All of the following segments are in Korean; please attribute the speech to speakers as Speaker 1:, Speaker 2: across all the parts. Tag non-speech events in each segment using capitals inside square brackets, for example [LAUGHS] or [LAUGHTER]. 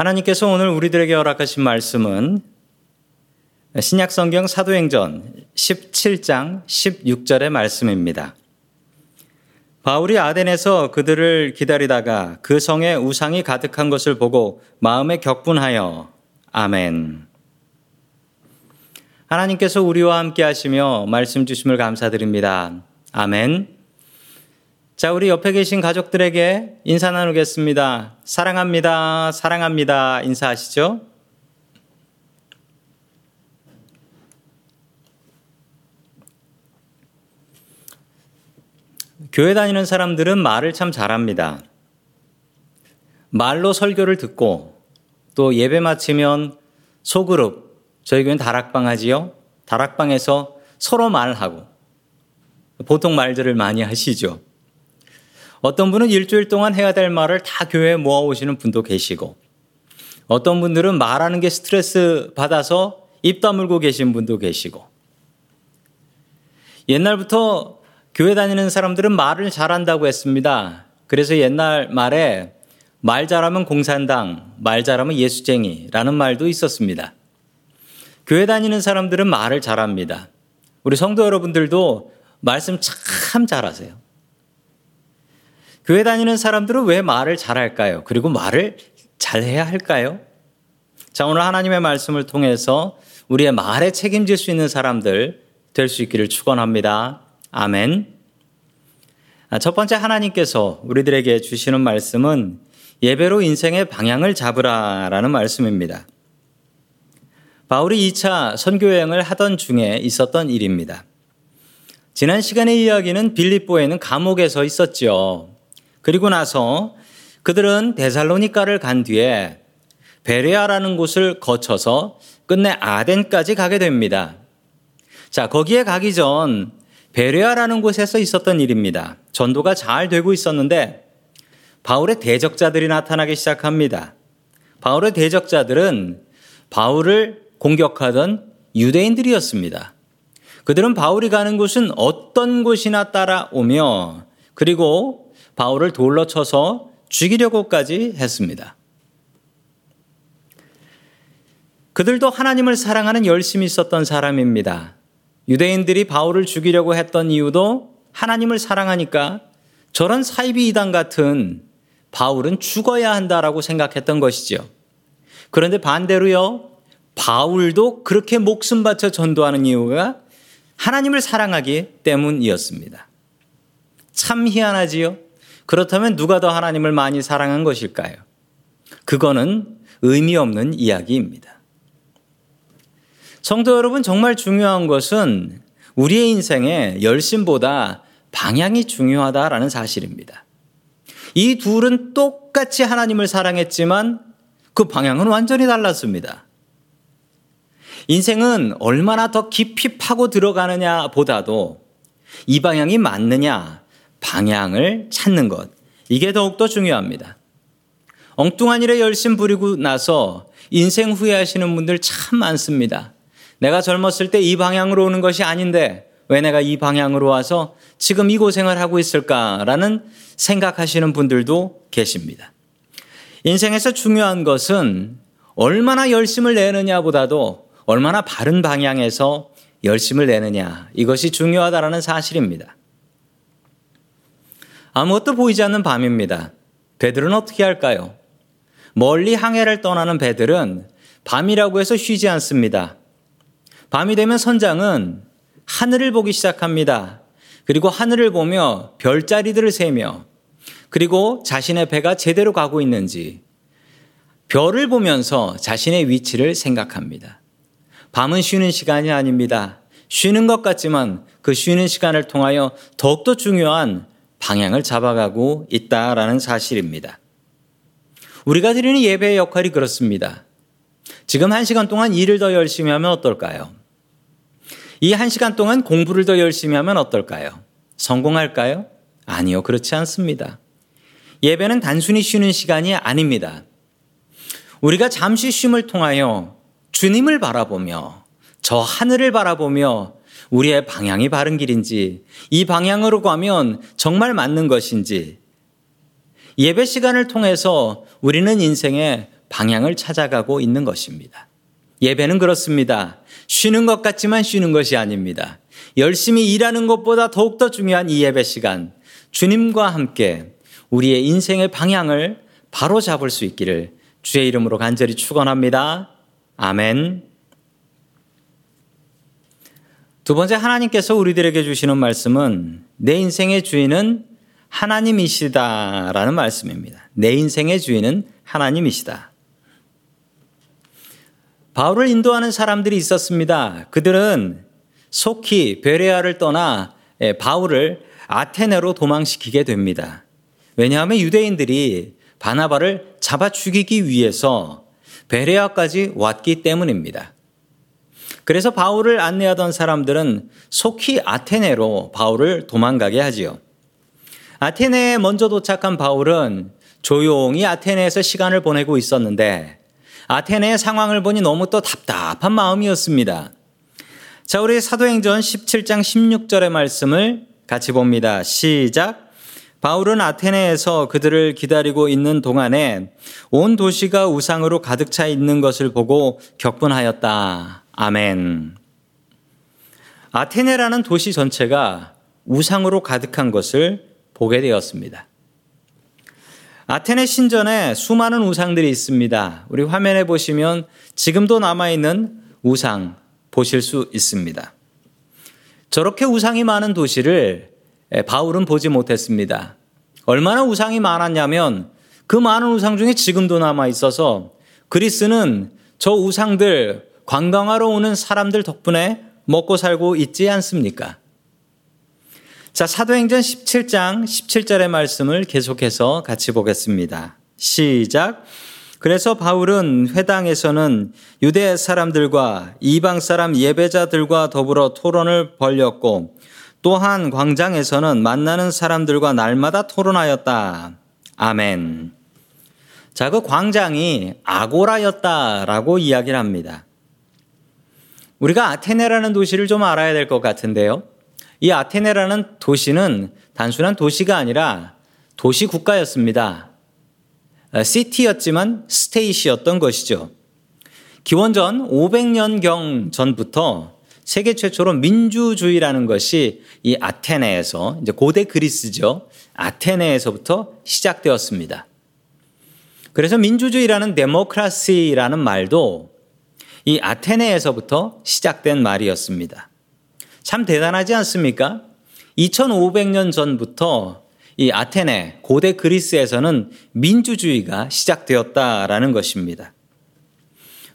Speaker 1: 하나님께서 오늘 우리들에게 허락하신 말씀은 신약 성경 사도행전 17장 16절의 말씀입니다. 바울이 아덴에서 그들을 기다리다가 그 성에 우상이 가득한 것을 보고 마음에 격분하여 아멘. 하나님께서 우리와 함께 하시며 말씀 주심을 감사드립니다. 아멘. 자, 우리 옆에 계신 가족들에게 인사 나누겠습니다. 사랑합니다. 사랑합니다. 인사하시죠? 교회 다니는 사람들은 말을 참 잘합니다. 말로 설교를 듣고 또 예배 마치면 소그룹, 저희 교회는 다락방 하지요? 다락방에서 서로 말하고 보통 말들을 많이 하시죠. 어떤 분은 일주일 동안 해야 될 말을 다 교회에 모아오시는 분도 계시고, 어떤 분들은 말하는 게 스트레스 받아서 입 다물고 계신 분도 계시고, 옛날부터 교회 다니는 사람들은 말을 잘한다고 했습니다. 그래서 옛날 말에 말 잘하면 공산당, 말 잘하면 예수쟁이라는 말도 있었습니다. 교회 다니는 사람들은 말을 잘합니다. 우리 성도 여러분들도 말씀 참 잘하세요. 교회 다니는 사람들은 왜 말을 잘할까요? 그리고 말을 잘해야 할까요? 자, 오늘 하나님의 말씀을 통해서 우리의 말에 책임질 수 있는 사람들 될 수 있기를 축원합니다. 아멘. 아, 첫 번째 하나님께서 우리들에게 주시는 말씀은 예배로 인생의 방향을 잡으라라는 말씀입니다. 바울이 2차 선교 여행을 하던 중에 있었던 일입니다. 지난 시간의 이야기는 빌립보에는 감옥에서 있었죠. 그리고 나서 그들은 데살로니카를 간 뒤에 베레아라는 곳을 거쳐서 끝내 아덴까지 가게 됩니다. 자, 거기에 가기 전 베레아라는 곳에서 있었던 일입니다. 전도가 잘 되고 있었는데 바울의 대적자들이 나타나기 시작합니다. 바울의 대적자들은 바울을 공격하던 유대인들이었습니다. 그들은 바울이 가는 곳은 어떤 곳이나 따라오며 그리고 바울을 돌로 쳐서 죽이려고까지 했습니다. 그들도 하나님을 사랑하는 열심이 있었던 사람입니다. 유대인들이 바울을 죽이려고 했던 이유도 하나님을 사랑하니까 저런 사이비 이단 같은 바울은 죽어야 한다라고 생각했던 것이죠. 그런데 반대로요, 바울도 그렇게 목숨 바쳐 전도하는 이유가 하나님을 사랑하기 때문이었습니다. 참 희한하지요? 그렇다면 누가 더 하나님을 많이 사랑한 것일까요? 그거는 의미 없는 이야기입니다. 성도 여러분, 정말 중요한 것은 우리의 인생에 열심보다 방향이 중요하다라는 사실입니다. 이 둘은 똑같이 하나님을 사랑했지만 그 방향은 완전히 달랐습니다. 인생은 얼마나 더 깊이 파고 들어가느냐 보다도 이 방향이 맞느냐, 방향을 찾는 것. 이게 더욱더 중요합니다. 엉뚱한 일에 열심 부리고 나서 인생 후회하시는 분들 참 많습니다. 내가 젊었을 때 이 방향으로 오는 것이 아닌데 왜 내가 이 방향으로 와서 지금 이 고생을 하고 있을까라는 생각하시는 분들도 계십니다. 인생에서 중요한 것은 얼마나 열심을 내느냐보다도 얼마나 바른 방향에서 열심을 내느냐 이것이 중요하다라는 사실입니다. 아무것도 보이지 않는 밤입니다. 배들은 어떻게 할까요? 멀리 항해를 떠나는 배들은 밤이라고 해서 쉬지 않습니다. 밤이 되면 선장은 하늘을 보기 시작합니다. 그리고 하늘을 보며 별자리들을 세며 그리고 자신의 배가 제대로 가고 있는지 별을 보면서 자신의 위치를 생각합니다. 밤은 쉬는 시간이 아닙니다. 쉬는 것 같지만 그 쉬는 시간을 통하여 더욱더 중요한 방향을 잡아가고 있다라는 사실입니다. 우리가 드리는 예배의 역할이 그렇습니다. 지금 한 시간 동안 일을 더 열심히 하면 어떨까요? 이 한 시간 동안 공부를 더 열심히 하면 어떨까요? 성공할까요? 아니요, 그렇지 않습니다. 예배는 단순히 쉬는 시간이 아닙니다. 우리가 잠시 쉼을 통하여 주님을 바라보며 저 하늘을 바라보며 우리의 방향이 바른 길인지, 이 방향으로 가면 정말 맞는 것인지, 예배 시간을 통해서 우리는 인생의 방향을 찾아가고 있는 것입니다. 예배는 그렇습니다. 쉬는 것 같지만 쉬는 것이 아닙니다. 열심히 일하는 것보다 더욱더 중요한 이 예배 시간, 주님과 함께 우리의 인생의 방향을 바로 잡을 수 있기를 주의 이름으로 간절히 축원합니다. 아멘. 두 번째 하나님께서 우리들에게 주시는 말씀은 내 인생의 주인은 하나님이시다라는 말씀입니다. 내 인생의 주인은 하나님이시다. 바울을 인도하는 사람들이 있었습니다. 그들은 속히 베레아를 떠나 예, 바울을 아테네로 도망시키게 됩니다. 왜냐하면 유대인들이 바나바를 잡아 죽이기 위해서 베레아까지 왔기 때문입니다. 그래서 바울을 안내하던 사람들은 속히 아테네로 바울을 도망가게 하지요. 아테네에 먼저 도착한 바울은 조용히 아테네에서 시간을 보내고 있었는데 아테네의 상황을 보니 너무 또 답답한 마음이었습니다. 자, 우리 사도행전 17장 16절의 말씀을 같이 봅니다. 시작. 바울은 아테네에서 그들을 기다리고 있는 동안에 온 도시가 우상으로 가득 차 있는 것을 보고 격분하였다. 아멘. 아테네라는 도시 전체가 우상으로 가득한 것을 보게 되었습니다. 아테네 신전에 수많은 우상들이 있습니다. 우리 화면에 보시면 지금도 남아있는 우상 보실 수 있습니다. 저렇게 우상이 많은 도시를 바울은 보지 못했습니다. 얼마나 우상이 많았냐면 그 많은 우상 중에 지금도 남아 있어서 그리스는 저 우상들 관광하러 오는 사람들 덕분에 먹고 살고 있지 않습니까? 자, 사도행전 17장 17절의 말씀을 계속해서 같이 보겠습니다. 시작. 그래서 바울은 회당에서는 유대 사람들과 이방 사람 예배자들과 더불어 토론을 벌였고 또한 광장에서는 만나는 사람들과 날마다 토론하였다. 아멘. 자, 그 광장이 아고라였다라고 이야기를 합니다. 우리가 아테네라는 도시를 좀 알아야 될 것 같은데요. 이 아테네라는 도시는 단순한 도시가 아니라 도시 국가였습니다. 어, 시티였지만 스테이시였던 것이죠. 기원전 500년경 전부터 세계 최초로 민주주의라는 것이 이 아테네에서 이제 고대 그리스죠. 아테네에서부터 시작되었습니다. 그래서 민주주의라는 데모크라시라는 말도 이 아테네에서부터 시작된 말이었습니다. 참 대단하지 않습니까? 2500년 전부터 이 아테네, 고대 그리스에서는 민주주의가 시작되었다라는 것입니다.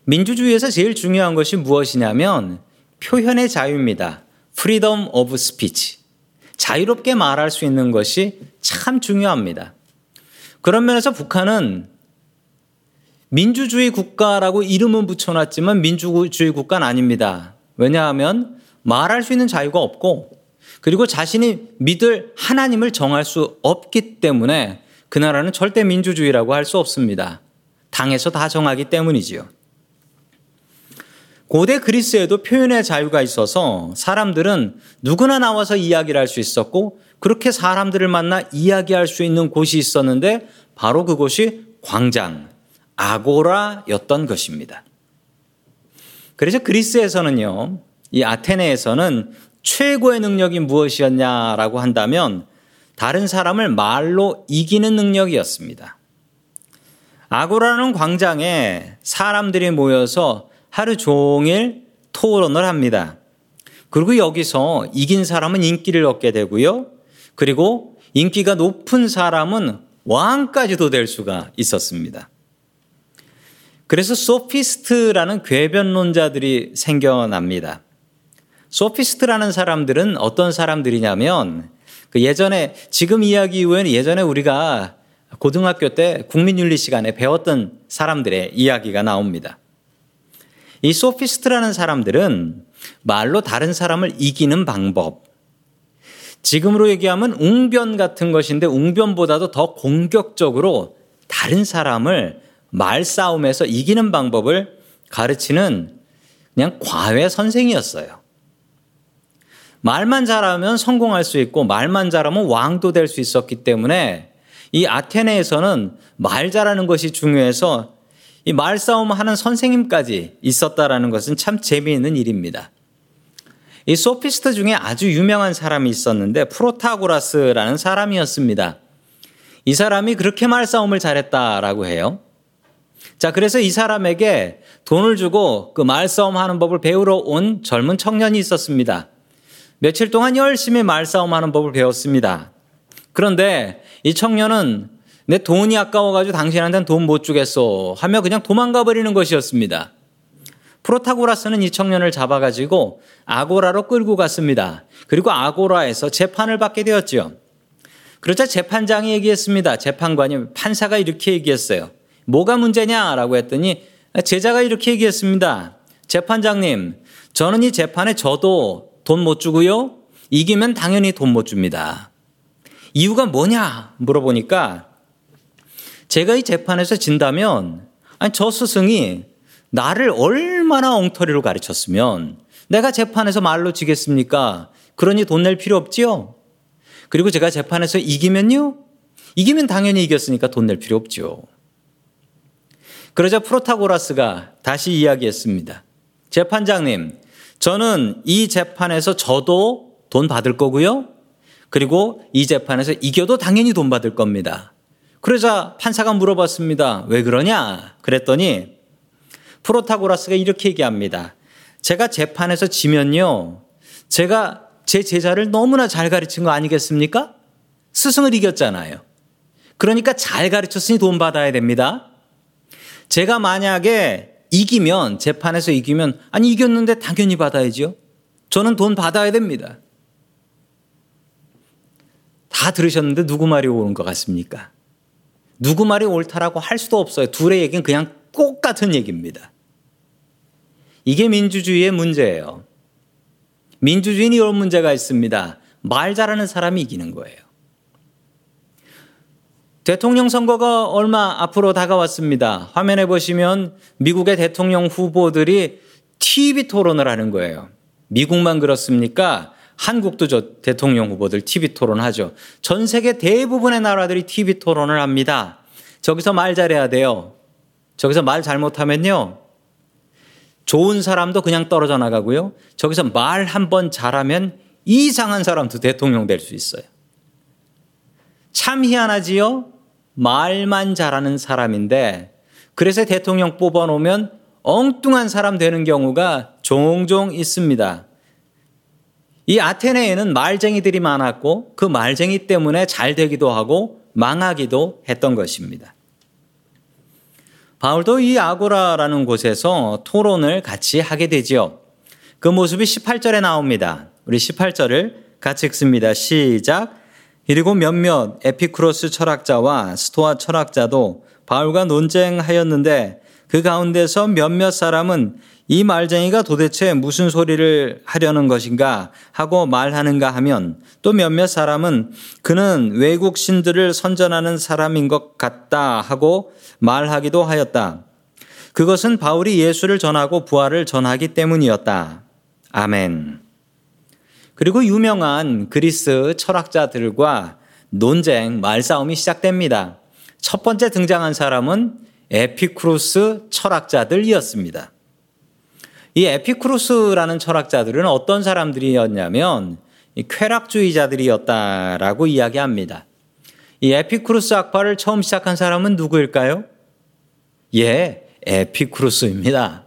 Speaker 1: 민주주의에서 제일 중요한 것이 무엇이냐면 표현의 자유입니다. freedom of speech. 자유롭게 말할 수 있는 것이 참 중요합니다. 그런 면에서 북한은 민주주의 국가라고 이름은 붙여놨지만 민주주의 국가는 아닙니다. 왜냐하면 말할 수 있는 자유가 없고 그리고 자신이 믿을 하나님을 정할 수 없기 때문에 그 나라는 절대 민주주의라고 할 수 없습니다. 당에서 다 정하기 때문이지요. 고대 그리스에도 표현의 자유가 있어서 사람들은 누구나 나와서 이야기를 할 수 있었고 그렇게 사람들을 만나 이야기할 수 있는 곳이 있었는데 바로 그곳이 광장, 아고라였던 것입니다. 그래서 그리스에서는요, 이 아테네에서는 최고의 능력이 무엇이었냐라고 한다면 다른 사람을 말로 이기는 능력이었습니다. 아고라는 광장에 사람들이 모여서 하루 종일 토론을 합니다. 그리고 여기서 이긴 사람은 인기를 얻게 되고요. 그리고 인기가 높은 사람은 왕까지도 될 수가 있었습니다. 그래서 소피스트라는 궤변론자들이 생겨납니다. 소피스트라는 사람들은 어떤 사람들이냐면 그 예전에 지금 이야기 이후에는 예전에 우리가 고등학교 때 국민윤리 시간에 배웠던 사람들의 이야기가 나옵니다. 이 소피스트라는 사람들은 말로 다른 사람을 이기는 방법. 지금으로 얘기하면 웅변 같은 것인데 웅변보다도 더 공격적으로 다른 사람을 말싸움에서 이기는 방법을 가르치는 그냥 과외 선생이었어요. 말만 잘하면 성공할 수 있고 말만 잘하면 왕도 될 수 있었기 때문에 이 아테네에서는 말 잘하는 것이 중요해서 이 말싸움 하는 선생님까지 있었다라는 것은 참 재미있는 일입니다. 이 소피스트 중에 아주 유명한 사람이 있었는데 프로타고라스라는 사람이었습니다. 이 사람이 그렇게 말싸움을 잘했다라고 해요. 자, 그래서 이 사람에게 돈을 주고 그 말싸움 하는 법을 배우러 온 젊은 청년이 있었습니다. 며칠 동안 열심히 말싸움 하는 법을 배웠습니다. 그런데 이 청년은 내 돈이 아까워가지고 당신한테는 돈 못 주겠어 하며 그냥 도망가 버리는 것이었습니다. 프로타고라스는 이 청년을 잡아가지고 아고라로 끌고 갔습니다. 그리고 아고라에서 재판을 받게 되었죠. 그러자 재판장이 얘기했습니다. 재판관이 판사가 이렇게 얘기했어요. 뭐가 문제냐라고 했더니 제자가 이렇게 얘기했습니다. 재판장님, 저는 이 재판에 저도 돈 못 주고요. 이기면 당연히 돈 못 줍니다. 이유가 뭐냐 물어보니까 제가 이 재판에서 진다면 아니 저 스승이 나를 얼마나 엉터리로 가르쳤으면 내가 재판에서 말로 지겠습니까? 그러니 돈 낼 필요 없지요. 그리고 제가 재판에서 이기면요? 이기면 당연히 이겼으니까 돈 낼 필요 없죠. 그러자 프로타고라스가 다시 이야기했습니다. 재판장님, 저는 이 재판에서 저도 돈 받을 거고요. 그리고 이 재판에서 이겨도 당연히 돈 받을 겁니다. 그러자 판사가 물어봤습니다. 왜 그러냐? 그랬더니 프로타고라스가 이렇게 얘기합니다. 제가 재판에서 지면요. 제가 제 제자를 너무나 잘 가르친 거 아니겠습니까? 스승을 이겼잖아요. 그러니까 잘 가르쳤으니 돈 받아야 됩니다. 제가 만약에 이기면, 재판에서 이기면, 아니, 이겼는데 당연히 받아야죠. 저는 돈 받아야 됩니다. 다 들으셨는데 누구 말이 옳은 것 같습니까? 누구 말이 옳다라고 할 수도 없어요. 둘의 얘기는 그냥 똑같은 얘기입니다. 이게 민주주의의 문제예요. 민주주의는 이런 문제가 있습니다. 말 잘하는 사람이 이기는 거예요. 대통령 선거가 얼마 앞으로 다가왔습니다. 화면에 보시면 미국의 대통령 후보들이 TV 토론을 하는 거예요. 미국만 그렇습니까? 한국도 저 대통령 후보들 TV 토론하죠. 전 세계 대부분의 나라들이 TV 토론을 합니다. 저기서 말 잘해야 돼요. 저기서 말 잘못하면요. 좋은 사람도 그냥 떨어져 나가고요. 저기서 말 한 번 잘하면 이상한 사람도 대통령 될 수 있어요. 참 희한하지요? 말만 잘하는 사람인데 그래서 대통령 뽑아놓으면 엉뚱한 사람 되는 경우가 종종 있습니다. 이 아테네에는 말쟁이들이 많았고 그 말쟁이 때문에 잘 되기도 하고 망하기도 했던 것입니다. 바울도 이 아고라라는 곳에서 토론을 같이 하게 되지요. 그 모습이 18절에 나옵니다. 우리 18절을 같이 읽습니다. 시작. 그리고 몇몇 에피크로스 철학자와 스토아 철학자도 바울과 논쟁하였는데 그 가운데서 몇몇 사람은 이 말쟁이가 도대체 무슨 소리를 하려는 것인가 하고 말하는가 하면 또 몇몇 사람은 그는 외국 신들을 선전하는 사람인 것 같다 하고 말하기도 하였다. 그것은 바울이 예수를 전하고 부활을 전하기 때문이었다. 아멘. 그리고 유명한 그리스 철학자들과 논쟁, 말싸움이 시작됩니다. 첫 번째 등장한 사람은 에피쿠로스 철학자들이었습니다. 이 에피쿠로스라는 철학자들은 어떤 사람들이었냐면 쾌락주의자들이었다라고 이야기합니다. 이 에피쿠로스 학파를 처음 시작한 사람은 누구일까요? 예, 에피크루스입니다.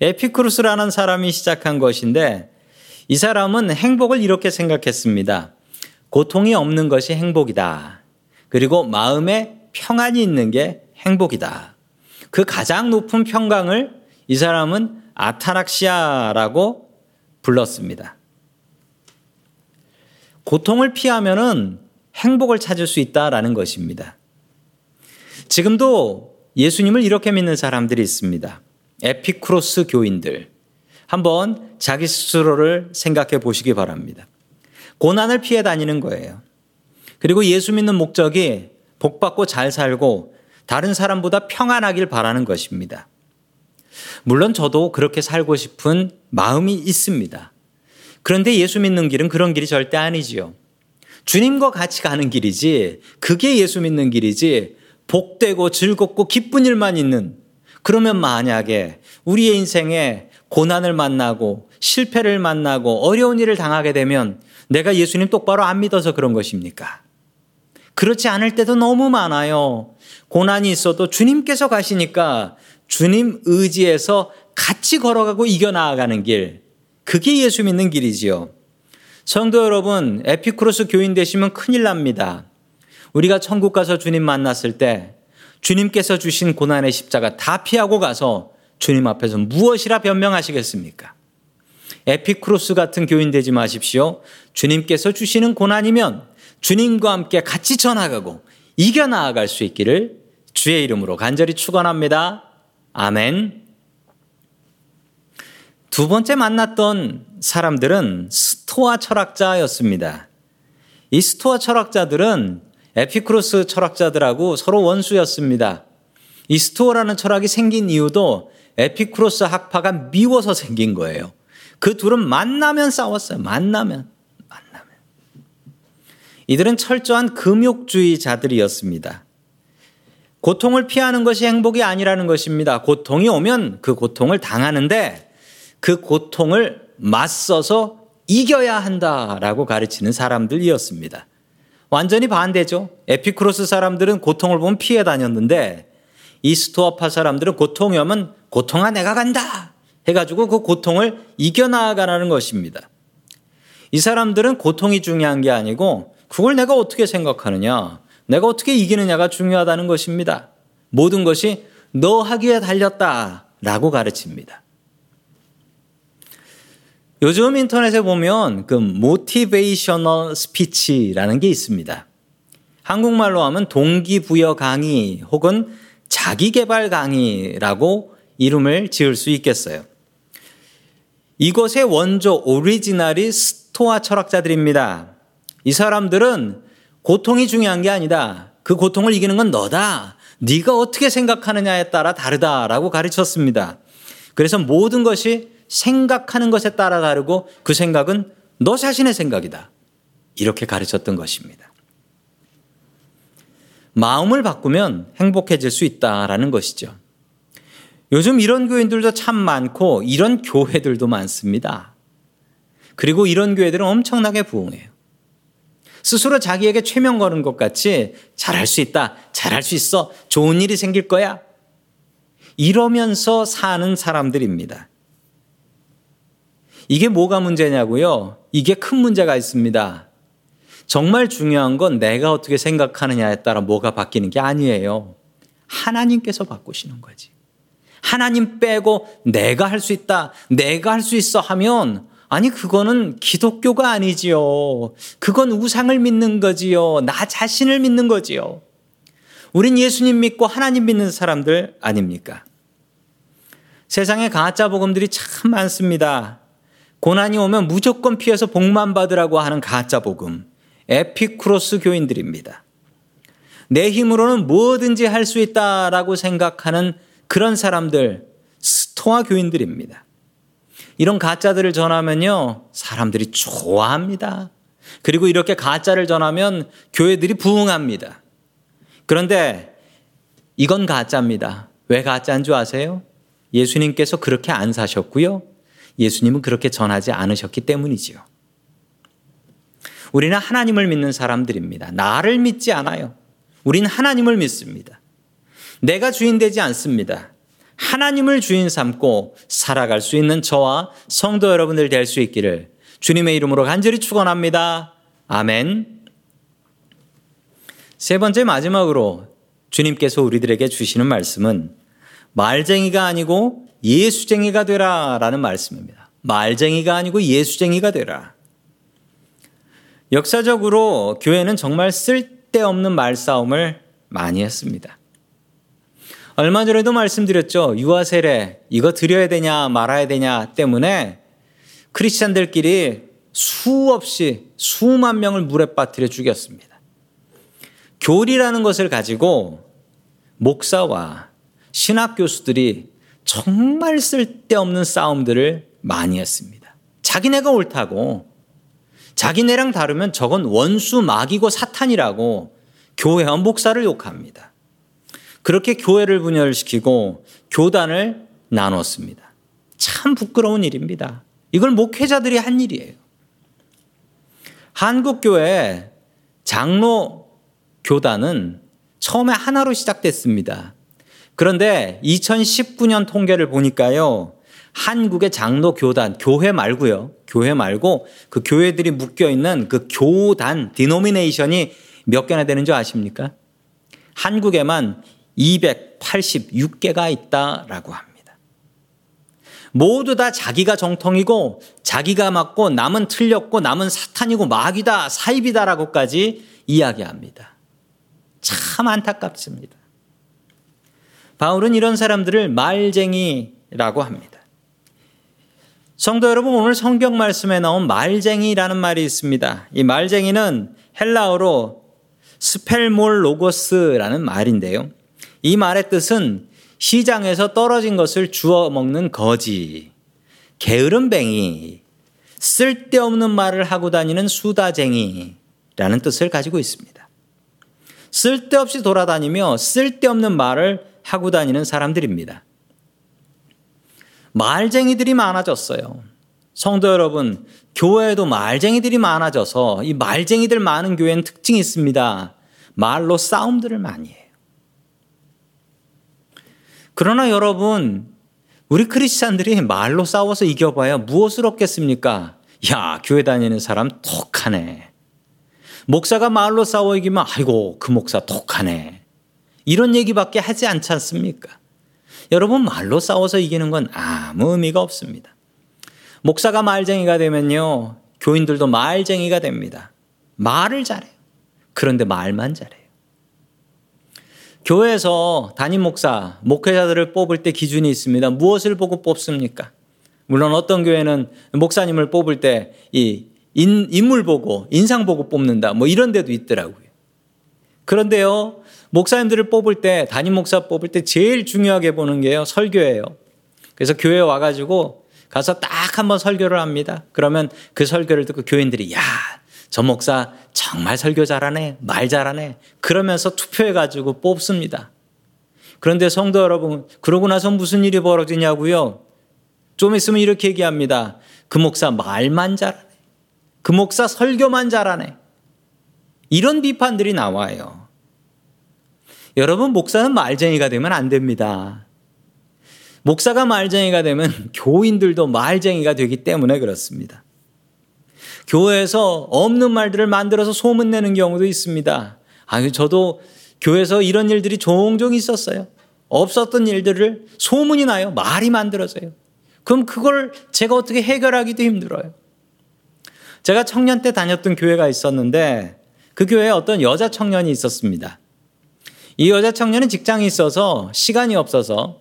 Speaker 1: 에피크루스라는 사람이 시작한 것인데 이 사람은 행복을 이렇게 생각했습니다. 고통이 없는 것이 행복이다. 그리고 마음에 평안이 있는 게 행복이다. 그 가장 높은 평강을 이 사람은 아타락시아라고 불렀습니다. 고통을 피하면은 행복을 찾을 수 있다라는 것입니다. 지금도 예수님을 이렇게 믿는 사람들이 있습니다. 에피크로스 교인들. 한번 자기 스스로를 생각해 보시기 바랍니다. 고난을 피해 다니는 거예요. 그리고 예수 믿는 목적이 복받고 잘 살고 다른 사람보다 평안하길 바라는 것입니다. 물론 저도 그렇게 살고 싶은 마음이 있습니다. 그런데 예수 믿는 길은 그런 길이 절대 아니지요. 주님과 같이 가는 길이지, 그게 예수 믿는 길이지, 복되고 즐겁고 기쁜 일만 있는 그러면 만약에 우리의 인생에 고난을 만나고 실패를 만나고 어려운 일을 당하게 되면 내가 예수님 똑바로 안 믿어서 그런 것입니까? 그렇지 않을 때도 너무 많아요. 고난이 있어도 주님께서 가시니까 주님 의지에서 같이 걸어가고 이겨나가는 길. 그게 예수 믿는 길이지요. 성도 여러분, 에피크로스 교인 되시면 큰일 납니다. 우리가 천국 가서 주님 만났을 때 주님께서 주신 고난의 십자가 다 피하고 가서 주님 앞에서 무엇이라 변명하시겠습니까? 에피크로스 같은 교인 되지 마십시오. 주님께서 주시는 고난이면 주님과 함께 같이 전나가고 이겨 나아갈 수 있기를 주의 이름으로 간절히 축원합니다. 아멘. 두 번째 만났던 사람들은 스토아 철학자였습니다. 이 스토아 철학자들은 에피쿠로스 철학자들하고 서로 원수였습니다. 이 스토아라는 철학이 생긴 이유도 에피쿠로스 학파가 미워서 생긴 거예요. 그 둘은 만나면 싸웠어요. 만나면. 만나면. 이들은 철저한 금욕주의자들이었습니다. 고통을 피하는 것이 행복이 아니라는 것입니다. 고통이 오면 그 고통을 당하는데 그 고통을 맞서서 이겨야 한다라고 가르치는 사람들이었습니다. 완전히 반대죠. 에피크로스 사람들은 고통을 보면 피해 다녔는데 이 스토아파 사람들은 고통이 오면 고통아 내가 간다 해가지고 그 고통을 이겨나가라는 것입니다. 이 사람들은 고통이 중요한 게 아니고 그걸 내가 어떻게 생각하느냐, 내가 어떻게 이기느냐가 중요하다는 것입니다. 모든 것이 너 하기에 달렸다 라고 가르칩니다. 요즘 인터넷에 보면 그 motivational speech라는 게 있습니다. 한국말로 하면 동기부여 강의 혹은 자기계발 강의라고 이름을 지을 수 있겠어요. 이것의 원조 오리지널이 스토아 철학자들입니다. 이 사람들은 고통이 중요한 게 아니다. 그 고통을 이기는 건 너다. 네가 어떻게 생각하느냐에 따라 다르다라고 가르쳤습니다. 그래서 모든 것이 생각하는 것에 따라 다르고 그 생각은 너 자신의 생각이다. 이렇게 가르쳤던 것입니다. 마음을 바꾸면 행복해질 수 있다라는 것이죠. 요즘 이런 교인들도 참 많고 이런 교회들도 많습니다. 그리고 이런 교회들은 엄청나게 부흥해요. 스스로 자기에게 최면 거는 것 같이 잘할 수 있다, 잘할 수 있어, 좋은 일이 생길 거야. 이러면서 사는 사람들입니다. 이게 뭐가 문제냐고요? 이게 큰 문제가 있습니다. 정말 중요한 건 내가 어떻게 생각하느냐에 따라 뭐가 바뀌는 게 아니에요. 하나님께서 바꾸시는 거지. 하나님 빼고 내가 할 수 있다, 내가 할 수 있어 하면 아니 그거는 기독교가 아니지요. 그건 우상을 믿는 거지요. 나 자신을 믿는 거지요. 우린 예수님 믿고 하나님 믿는 사람들 아닙니까? 세상에 가짜 복음들이 참 많습니다. 고난이 오면 무조건 피해서 복만 받으라고 하는 가짜 복음. 에피크로스 교인들입니다. 내 힘으로는 뭐든지 할 수 있다라고 생각하는 그런 사람들, 스토아 교인들입니다. 이런 가짜들을 전하면요, 사람들이 좋아합니다. 그리고 이렇게 가짜를 전하면 교회들이 부흥합니다. 그런데 이건 가짜입니다. 왜 가짜인 줄 아세요? 예수님께서 그렇게 안 사셨고요. 예수님은 그렇게 전하지 않으셨기 때문이지요. 우리는 하나님을 믿는 사람들입니다. 나를 믿지 않아요. 우린 하나님을 믿습니다. 내가 주인 되지 않습니다. 하나님을 주인 삼고 살아갈 수 있는 저와 성도 여러분들 될 수 있기를 주님의 이름으로 간절히 축원합니다. 아멘. 세 번째 마지막으로 주님께서 우리들에게 주시는 말씀은 말쟁이가 아니고 예수쟁이가 되라라는 말씀입니다. 말쟁이가 아니고 예수쟁이가 되라. 역사적으로 교회는 정말 쓸데없는 말싸움을 많이 했습니다. 얼마 전에도 말씀드렸죠. 유아 세례 이거 드려야 되냐 말아야 되냐 때문에 크리스찬들끼리 수없이 수만 명을 물에 빠뜨려 죽였습니다. 교리라는 것을 가지고 목사와 신학 교수들이 정말 쓸데없는 싸움들을 많이 했습니다. 자기네가 옳다고 자기네랑 다르면 저건 원수, 마귀고 사탄이라고 교회와 목사를 욕합니다. 그렇게 교회를 분열시키고 교단을 나눴습니다. 참 부끄러운 일입니다. 이걸 목회자들이 한 일이에요. 한국교회 장로 교단은 처음에 하나로 시작됐습니다. 그런데 2019년 통계를 보니까요. 한국의 장로 교단, 교회 말고요. 교회 말고 그 교회들이 묶여 있는 그 교단, 디노미네이션이 몇 개나 되는 줄 아십니까? 한국에만 286개가 있다라고 합니다. 모두 다 자기가 정통이고 자기가 맞고 남은 틀렸고 남은 사탄이고 마귀다, 사입이다라고까지 이야기합니다. 참 안타깝습니다. 바울은 이런 사람들을 말쟁이라고 합니다. 성도 여러분, 오늘 성경 말씀에 나온 말쟁이라는 말이 있습니다. 이 말쟁이는 헬라어로 σπερμολόγος라는 말인데요. 이 말의 뜻은 시장에서 떨어진 것을 주워 먹는 거지, 게으름뱅이, 쓸데없는 말을 하고 다니는 수다쟁이라는 뜻을 가지고 있습니다. 쓸데없이 돌아다니며 쓸데없는 말을 하고 다니는 사람들입니다. 말쟁이들이 많아졌어요. 성도 여러분, 교회에도 말쟁이들이 많아져서 이 말쟁이들 많은 교회는 특징이 있습니다. 말로 싸움들을 많이 해요. 그러나 여러분, 우리 크리스찬들이 말로 싸워서 이겨봐야 무엇을 얻겠습니까? 야, 교회 다니는 사람 독하네. 목사가 말로 싸워 이기면 아이고, 그 목사 독하네. 이런 얘기밖에 하지 않지 않습니까? 여러분, 말로 싸워서 이기는 건 아무 의미가 없습니다. 목사가 말쟁이가 되면요, 교인들도 말쟁이가 됩니다. 말을 잘해요. 그런데 말만 잘해요. 교회에서 담임 목사, 목회자들을 뽑을 때 기준이 있습니다. 무엇을 보고 뽑습니까? 물론 어떤 교회는 목사님을 뽑을 때 이 인물 보고 인상 보고 뽑는다. 뭐 이런 데도 있더라고요. 그런데요, 목사님들을 뽑을 때 담임 목사 뽑을 때 제일 중요하게 보는 게요 설교예요. 그래서 교회 와가지고 가서 딱 한번 설교를 합니다. 그러면 그 설교를 듣고 교인들이 야, 저 목사 정말 설교 잘하네, 말 잘하네. 그러면서 투표해가지고 뽑습니다. 그런데 성도 여러분, 그러고 나서 무슨 일이 벌어지냐고요? 좀 있으면 이렇게 얘기합니다. 그 목사 말만 잘하네. 그 목사 설교만 잘하네. 이런 비판들이 나와요. 여러분, 목사는 말쟁이가 되면 안 됩니다. 목사가 말쟁이가 되면 [LAUGHS] 교인들도 말쟁이가 되기 때문에 그렇습니다. 교회에서 없는 말들을 만들어서 소문내는 경우도 있습니다. 아, 저도 교회에서 이런 일들이 종종 있었어요. 없었던 일들을 소문이 나요. 말이 만들어져요. 그럼 그걸 제가 어떻게 해결하기도 힘들어요. 제가 청년 때 다녔던 교회가 있었는데 그 교회에 어떤 여자 청년이 있었습니다. 이 여자 청년은 직장이 있어서 시간이 없어서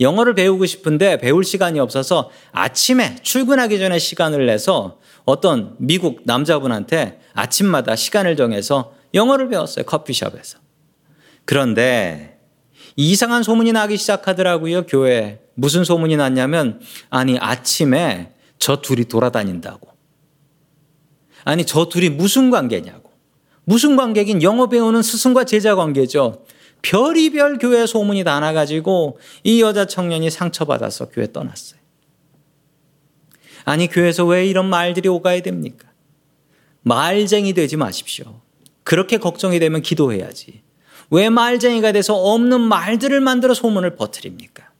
Speaker 1: 영어를 배우고 싶은데 배울 시간이 없어서 아침에 출근하기 전에 시간을 내서 어떤 미국 남자분한테 아침마다 시간을 정해서 영어를 배웠어요. 커피숍에서. 그런데 이상한 소문이 나기 시작하더라고요. 교회에. 무슨 소문이 났냐면 아니 아침에 저 둘이 돌아다닌다고. 아니 저 둘이 무슨 관계냐고. 무슨 관계긴 영어 배우는 스승과 제자 관계죠. 별이별 교회 소문이 다 나가지고 이 여자 청년이 상처받아서 교회 떠났어요. 아니, 교회에서 왜 이런 말들이 오가야 됩니까? 말쟁이 되지 마십시오. 그렇게 걱정이 되면 기도해야지. 왜 말쟁이가 돼서 없는 말들을 만들어 소문을 퍼뜨립니까?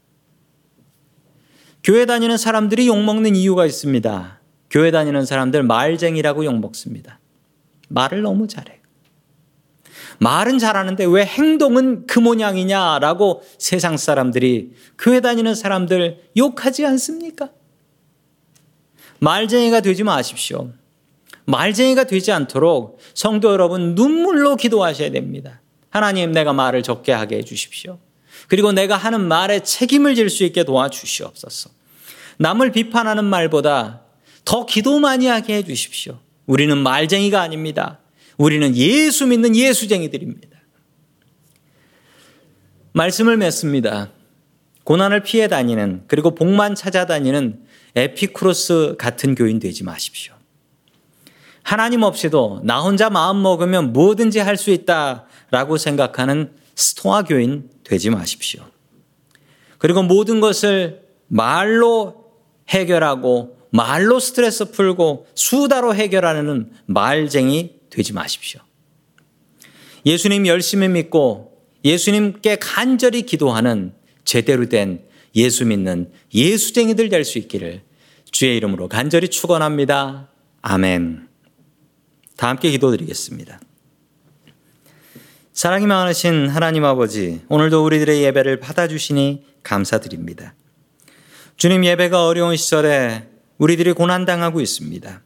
Speaker 1: 교회 다니는 사람들이 욕먹는 이유가 있습니다. 교회 다니는 사람들 말쟁이라고 욕먹습니다. 말을 너무 잘해요. 말은 잘하는데 왜 행동은 그 모양이냐라고 세상 사람들이 교회 다니는 사람들 욕하지 않습니까? 말쟁이가 되지 마십시오. 말쟁이가 되지 않도록 성도 여러분 눈물로 기도하셔야 됩니다. 하나님 내가 말을 적게 하게 해 주십시오. 그리고 내가 하는 말에 책임을 질 수 있게 도와주시옵소서. 남을 비판하는 말보다 더 기도 많이 하게 해 주십시오. 우리는 말쟁이가 아닙니다. 우리는 예수 믿는 예수쟁이들입니다. 말씀을 맺습니다. 고난을 피해 다니는 그리고 복만 찾아다니는 에피크로스 같은 교인 되지 마십시오. 하나님 없이도 나 혼자 마음 먹으면 뭐든지 할 수 있다라고 생각하는 스토아 교인 되지 마십시오. 그리고 모든 것을 말로 해결하고 말로 스트레스 풀고 수다로 해결하는 말쟁이 되지 마십시오. 예수님 열심히 믿고 예수님께 간절히 기도하는 제대로 된 예수 믿는 예수쟁이들 될 수 있기를 주의 이름으로 간절히 축원합니다. 아멘. 다 함께 기도드리겠습니다. 사랑이 많으신 하나님 아버지, 오늘도 우리들의 예배를 받아주시니 감사드립니다. 주님 예배가 어려운 시절에 우리들이 고난당하고 있습니다.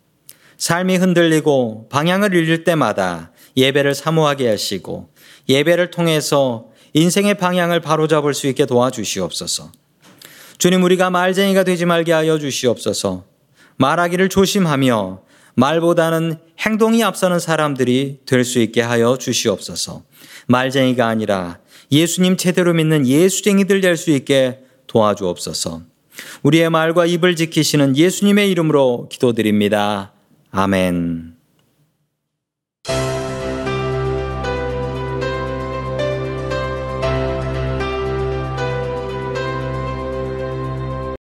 Speaker 1: 삶이 흔들리고 방향을 잃을 때마다 예배를 사모하게 하시고 예배를 통해서 인생의 방향을 바로잡을 수 있게 도와주시옵소서. 주님 우리가 말쟁이가 되지 말게 하여 주시옵소서. 말하기를 조심하며 말보다는 행동이 앞서는 사람들이 될 수 있게 하여 주시옵소서. 말쟁이가 아니라 예수님 제대로 믿는 예수쟁이들 될 수 있게 도와주옵소서. 우리의 말과 입을 지키시는 예수님의 이름으로 기도드립니다. 아멘.